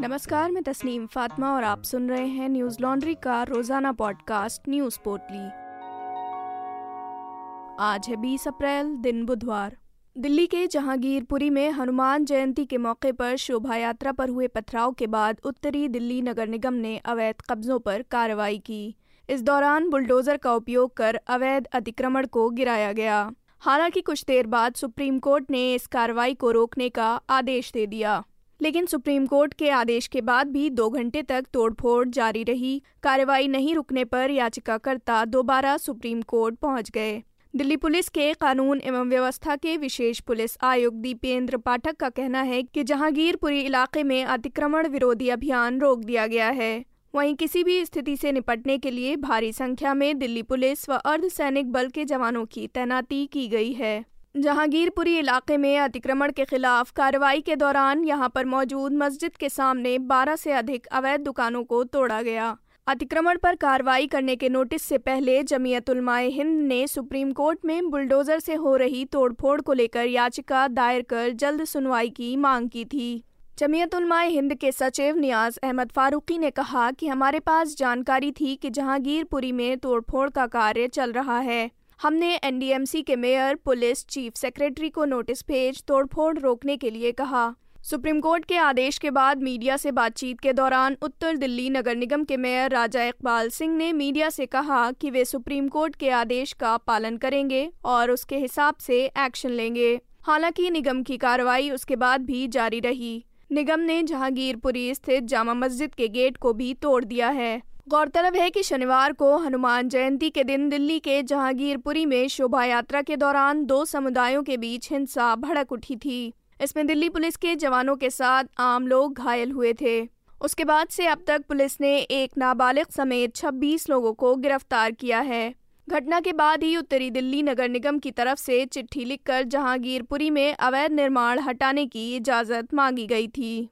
नमस्कार, मैं तस्नीम फातिमा और आप सुन रहे हैं न्यूज़ लॉन्ड्री का रोज़ाना पॉडकास्ट न्यूज़ पोर्टली। आज है 20 अप्रैल, दिन बुधवार। दिल्ली के जहांगीरपुरी में हनुमान जयंती के मौके पर शोभा यात्रा पर हुए पथराव के बाद उत्तरी दिल्ली नगर निगम ने अवैध कब्जों पर कार्रवाई की। इस दौरान बुलडोजर का उपयोग कर अवैध अतिक्रमण को गिराया गया। हालाँकि कुछ देर बाद सुप्रीम कोर्ट ने इस कार्रवाई को रोकने का आदेश दे दिया। लेकिन सुप्रीम कोर्ट के आदेश के बाद भी दो घंटे तक तोड़फोड़ जारी रही। कार्रवाई नहीं रुकने पर याचिकाकर्ता दोबारा सुप्रीम कोर्ट पहुँच गए। दिल्ली पुलिस के कानून एवं व्यवस्था के विशेष पुलिस आयुक्त दीपेंद्र पाठक का कहना है कि जहांगीरपुरी इलाके में अतिक्रमण विरोधी अभियान रोक दिया गया है। वहीं किसी भी स्थिति से निपटने के लिए भारी संख्या में दिल्ली पुलिस व अर्धसैनिक बल के जवानों की तैनाती की गई है। जहांगीरपुरी इलाके में अतिक्रमण के खिलाफ कार्रवाई के दौरान यहाँ पर मौजूद मस्जिद के सामने 12 से अधिक अवैध दुकानों को तोड़ा गया। अतिक्रमण पर कार्रवाई करने के नोटिस से पहले जमीयत उलमाए हिंद ने सुप्रीम कोर्ट में बुलडोजर से हो रही तोड़फोड़ को लेकर याचिका दायर कर जल्द सुनवाई की मांग की थी। जमीयत उलमाए हिंद के सचिव नियाज अहमद फारूकी ने कहा कि हमारे पास जानकारी थी कि जहांगीरपुरी में तोड़फोड़ का कार्य चल रहा है। हमने एनडीएमसी के मेयर पुलिस चीफ सेक्रेटरी को नोटिस भेज, तोड़फोड़ रोकने के लिए कहा। सुप्रीम कोर्ट के आदेश के बाद मीडिया से बातचीत के दौरान उत्तर दिल्ली नगर निगम के मेयर राजा इकबाल सिंह ने मीडिया से कहा कि वे सुप्रीम कोर्ट के आदेश का पालन करेंगे और उसके हिसाब से एक्शन लेंगे। हालाँकि निगम की कार्रवाई उसके बाद भी जारी रही। निगम ने जहांगीरपुरी स्थित जामा मस्जिद के गेट को भी तोड़ दिया है। गौरतलब है कि शनिवार को हनुमान जयंती के दिन दिल्ली के जहांगीरपुरी में शोभा यात्रा के दौरान दो समुदायों के बीच हिंसा भड़क उठी थी। इसमें दिल्ली पुलिस के जवानों के साथ आम लोग घायल हुए थे। उसके बाद से अब तक पुलिस ने एक नाबालिग समेत 26 लोगों को गिरफ़्तार किया है। घटना के बाद ही उत्तरी दिल्ली नगर निगम की तरफ़ से चिट्ठी लिखकर जहांगीरपुरी में अवैध निर्माण हटाने की इजाज़त मांगी गई थी।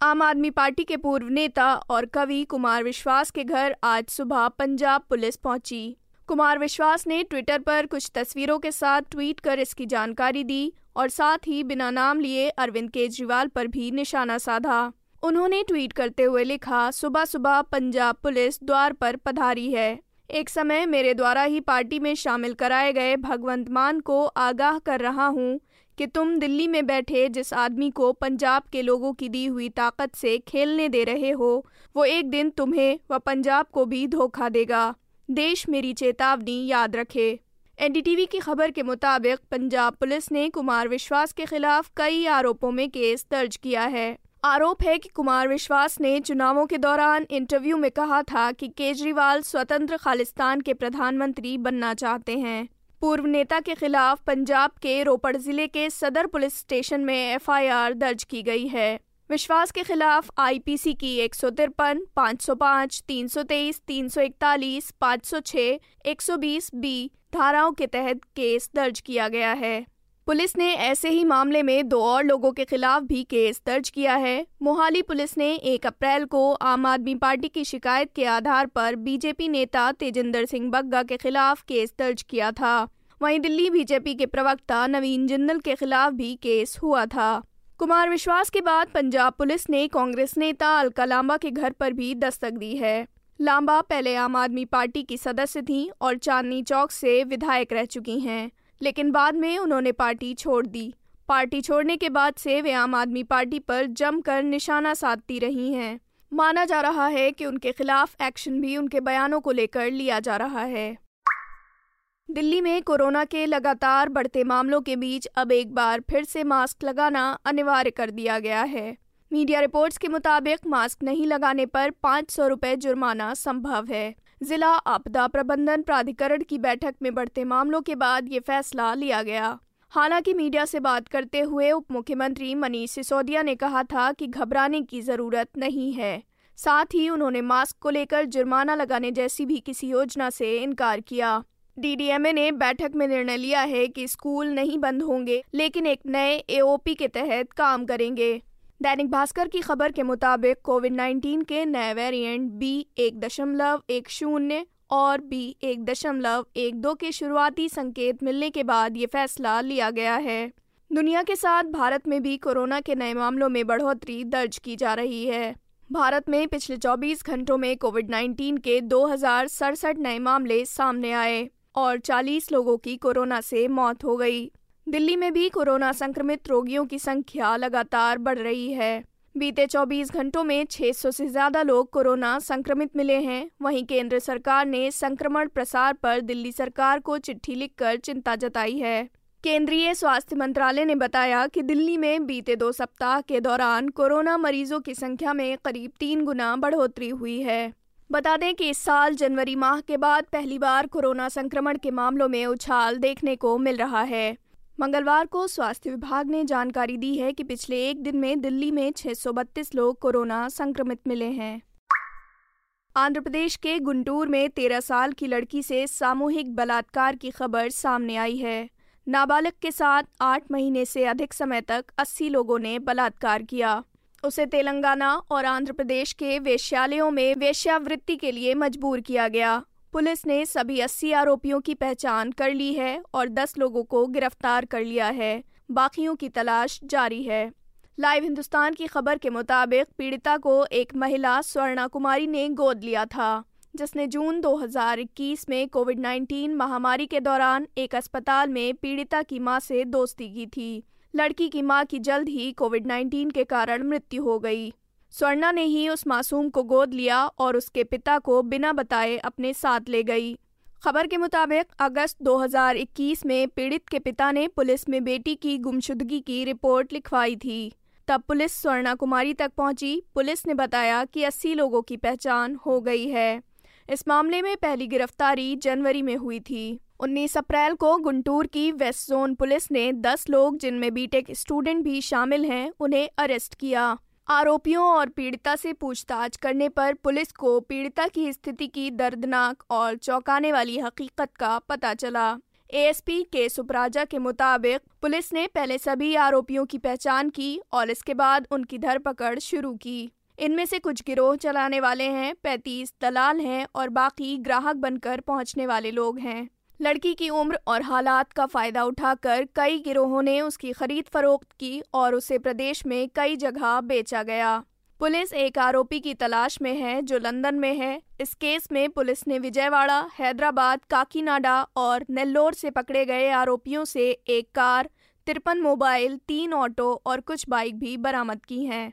आम आदमी पार्टी के पूर्व नेता और कवि कुमार विश्वास के घर आज सुबह पंजाब पुलिस पहुँची। कुमार विश्वास ने ट्विटर पर कुछ तस्वीरों के साथ ट्वीट कर इसकी जानकारी दी और साथ ही बिना नाम लिए अरविंद केजरीवाल पर भी निशाना साधा। उन्होंने ट्वीट करते हुए लिखा, सुबह सुबह पंजाब पुलिस द्वार पर पधारी है। एक समय मेरे द्वारा ही पार्टी में शामिल कराए गए भगवंत मान को आगाह कर रहा हूँ। कि तुम दिल्ली में बैठे जिस आदमी को पंजाब के लोगों की दी हुई ताकत से खेलने दे रहे हो, वो एक दिन तुम्हें व पंजाब को भी धोखा देगा। देश मेरी चेतावनी याद रखे। एनडीटीवी की खबर के मुताबिक पंजाब पुलिस ने कुमार विश्वास के खिलाफ कई आरोपों में केस दर्ज किया है। आरोप है कि कुमार विश्वास ने चुनावों के दौरान इंटरव्यू में कहा था कि केजरीवाल स्वतंत्र खालिस्तान के प्रधानमंत्री बनना चाहते हैं। पूर्व नेता के खिलाफ पंजाब के रोपड़ ज़िले के सदर पुलिस स्टेशन में एफआईआर दर्ज की गई है। विश्वास के खिलाफ आईपीसी की एक सौ तिरपन, पाँच सौ पाँच, तीन सौ तेईस, तीन सौ इकतालीस, पाँच सौ छः एक सौ बीस बी धाराओं के तहत केस दर्ज किया गया है। पुलिस ने ऐसे ही मामले में दो और लोगों के खिलाफ भी केस दर्ज किया है। मोहाली पुलिस ने एक अप्रैल को आम आदमी पार्टी की शिकायत के आधार पर बीजेपी नेता तेजिंदर सिंह बग्गा के खिलाफ केस दर्ज किया था। वहीं दिल्ली बीजेपी के प्रवक्ता नवीन जिंदल के खिलाफ भी केस हुआ था। कुमार विश्वास के बाद पंजाब पुलिस ने कांग्रेस नेता अलका लांबा के घर पर भी दस्तक दी है। लांबा पहले आम आदमी पार्टी की सदस्य थीं और चांदनी चौक से विधायक रह चुकी हैं। लेकिन बाद में उन्होंने पार्टी छोड़ दी। पार्टी छोड़ने के बाद से वे आम आदमी पार्टी पर जमकर निशाना साधती रही हैं। माना जा रहा है कि उनके खिलाफ एक्शन भी उनके बयानों को लेकर लिया जा रहा है। दिल्ली में कोरोना के लगातार बढ़ते मामलों के बीच अब एक बार फिर से मास्क लगाना अनिवार्य कर दिया गया है। मीडिया रिपोर्ट्स के मुताबिक मास्क नहीं लगाने पर पाँच सौ रुपये जुर्माना संभव है। जिला आपदा प्रबंधन प्राधिकरण की बैठक में बढ़ते मामलों के बाद ये फैसला लिया गया। हालाँकि मीडिया से बात करते हुए उप मुख्यमंत्री मनीष सिसोदिया ने कहा था कि घबराने की ज़रूरत नहीं है। साथ ही उन्होंने मास्क को लेकर जुर्माना लगाने जैसी भी किसी योजना से इनकार किया। डीडीएमए ने बैठक में निर्णय लिया है कि स्कूल नहीं बंद होंगे, लेकिन एक नए एओपी के तहत काम करेंगे। दैनिक भास्कर की खबर के मुताबिक कोविड 19 के नए वेरिएंट बी एक दशमलव एक शून्य और बी एक दशमलव एक दो के शुरुआती संकेत मिलने के बाद ये फैसला लिया गया है। दुनिया के साथ भारत में भी कोरोना के नए मामलों में बढ़ोतरी दर्ज की जा रही है। भारत में पिछले 24 घंटों में कोविड 19 के दो हज़ार सड़सठ नए मामले सामने आए और 40 लोगों की कोरोना से मौत हो गई। दिल्ली में भी कोरोना संक्रमित रोगियों की संख्या लगातार बढ़ रही है। बीते 24 घंटों में 600 से ज़्यादा लोग कोरोना संक्रमित मिले हैं। वहीं केंद्र सरकार ने संक्रमण प्रसार पर दिल्ली सरकार को चिट्ठी लिखकर चिंता जताई है। केंद्रीय स्वास्थ्य मंत्रालय ने बताया कि दिल्ली में बीते दो सप्ताह के दौरान कोरोना मरीजों की संख्या में करीब तीन गुना बढ़ोतरी हुई है। बता दें कि इस साल जनवरी माह के बाद पहली बार कोरोना संक्रमण के मामलों में उछाल देखने को मिल रहा है। मंगलवार को स्वास्थ्य विभाग ने जानकारी दी है कि पिछले एक दिन में दिल्ली में 632 लोग कोरोना संक्रमित मिले हैं। आंध्र प्रदेश के गुंटूर में 13 साल की लड़की से सामूहिक बलात्कार की खबर सामने आई है। नाबालिग के साथ आठ महीने से अधिक समय तक 80 लोगों ने बलात्कार किया। उसे तेलंगाना और आंध्र प्रदेश के वेश्यालयों में वेश्यावृत्ति के लिए मजबूर किया गया। पुलिस ने सभी 80 आरोपियों की पहचान कर ली है और 10 लोगों को गिरफ़्तार कर लिया है। बाकियों की तलाश जारी है। लाइव हिंदुस्तान की खबर के मुताबिक पीड़िता को एक महिला स्वर्णा कुमारी ने गोद लिया था, जिसने जून 2021 में कोविड 19 महामारी के दौरान एक अस्पताल में पीड़िता की माँ से दोस्ती की थी। लड़की की माँ की जल्द ही कोविड 19 के कारण मृत्यु हो गई। स्वर्णा ने ही उस मासूम को गोद लिया और उसके पिता को बिना बताए अपने साथ ले गई। खबर के मुताबिक, अगस्त 2021 में पीड़ित के पिता ने पुलिस में बेटी की गुमशुदगी की रिपोर्ट लिखवाई थी। तब पुलिस स्वर्णा कुमारी तक पहुँची। पुलिस ने बताया कि 80 लोगों की पहचान हो गई है। इस मामले में पहली गिरफ्तारी जनवरी में हुई थी। 19 अप्रैल को गुंटूर की वेस्ट जोन पुलिस ने 10 लोग जिनमें बीटेक स्टूडेंट भी शामिल हैं, उन्हें अरेस्ट किया। आरोपियों और पीड़िता से पूछताछ करने पर पुलिस को पीड़िता की स्थिति की दर्दनाक और चौंकाने वाली हकीकत का पता चला। एएसपी के सुपराजा के मुताबिक पुलिस ने पहले सभी आरोपियों की पहचान की और इसके बाद उनकी धरपकड़ शुरू की। इनमें से कुछ गिरोह चलाने वाले हैं, पैंतीस दलाल हैं और बाकी ग्राहक बनकर पहुँचने वाले लोग हैं। लड़की की उम्र और हालात का फ़ायदा उठाकर कई गिरोहों ने उसकी खरीद फरोख्त की और उसे प्रदेश में कई जगह बेचा गया। पुलिस एक आरोपी की तलाश में है जो लंदन में है। इस केस में पुलिस ने विजयवाड़ा, हैदराबाद, काकीनाडा और नेल्लोर से पकड़े गए आरोपियों से एक कार, तिरपन मोबाइल, तीन ऑटो और कुछ बाइक भी बरामद की हैं।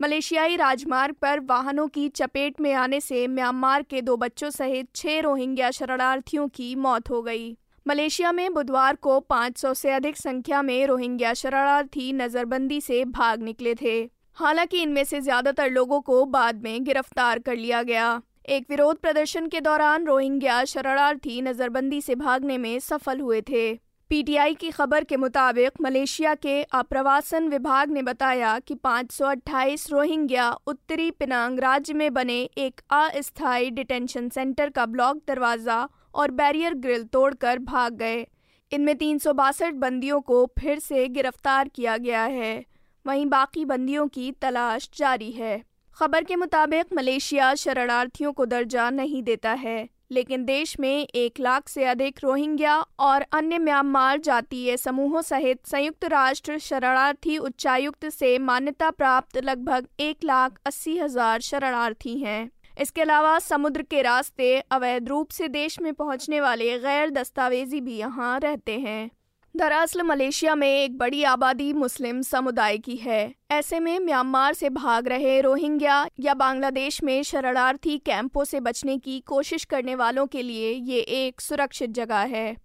मलेशियाई राजमार्ग पर वाहनों की चपेट में आने से म्यांमार के दो बच्चों सहित छह रोहिंग्या शरणार्थियों की मौत हो गई। मलेशिया में बुधवार को 500 से अधिक संख्या में रोहिंग्या शरणार्थी नजरबंदी से भाग निकले थे। हालाँकि इनमें से ज़्यादातर लोगों को बाद में गिरफ़्तार कर लिया गया। एक विरोध प्रदर्शन के दौरान रोहिंग्या शरणार्थी नजरबंदी से भागने में सफल हुए थे। पीटीआई की खबर के मुताबिक मलेशिया के आप्रवासन विभाग ने बताया कि 528 रोहिंग्या उत्तरी पिनांग राज्य में बने एक अस्थायी डिटेंशन सेंटर का ब्लॉक दरवाज़ा और बैरियर ग्रिल तोड़कर भाग गए। इनमें तीन सौ बासठ बंदियों को फिर से गिरफ़्तार किया गया है। वहीं बाकी बंदियों की तलाश जारी है। खबर के मुताबिक मलेशिया शरणार्थियों को दर्जा नहीं देता है। लेकिन देश में एक लाख से अधिक रोहिंग्या और अन्य म्यांमार जातीय समूहों सहित संयुक्त राष्ट्र शरणार्थी उच्चायुक्त से मान्यता प्राप्त लगभग एक लाख अस्सी हज़ार शरणार्थी हैं। इसके अलावा समुद्र के रास्ते अवैध रूप से देश में पहुँचने वाले गैर दस्तावेजी भी यहाँ रहते हैं। दरअसल मलेशिया में एक बड़ी आबादी मुस्लिम समुदाय की है। ऐसे में म्यांमार से भाग रहे रोहिंग्या या बांग्लादेश में शरणार्थी कैंपों से बचने की कोशिश करने वालों के लिए ये एक सुरक्षित जगह है।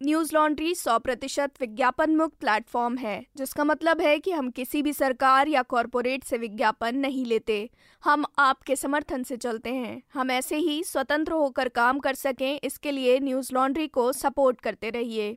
न्यूज़ लॉन्ड्री सौ प्रतिशत विज्ञापन मुक्त प्लेटफॉर्म है, जिसका मतलब है कि हम किसी भी सरकार या कॉरपोरेट से विज्ञापन नहीं लेते। हम आपके समर्थन से चलते हैं। हम ऐसे ही स्वतंत्र होकर काम कर सकें, इसके लिए न्यूज़ लॉन्ड्री को सपोर्ट करते रहिए।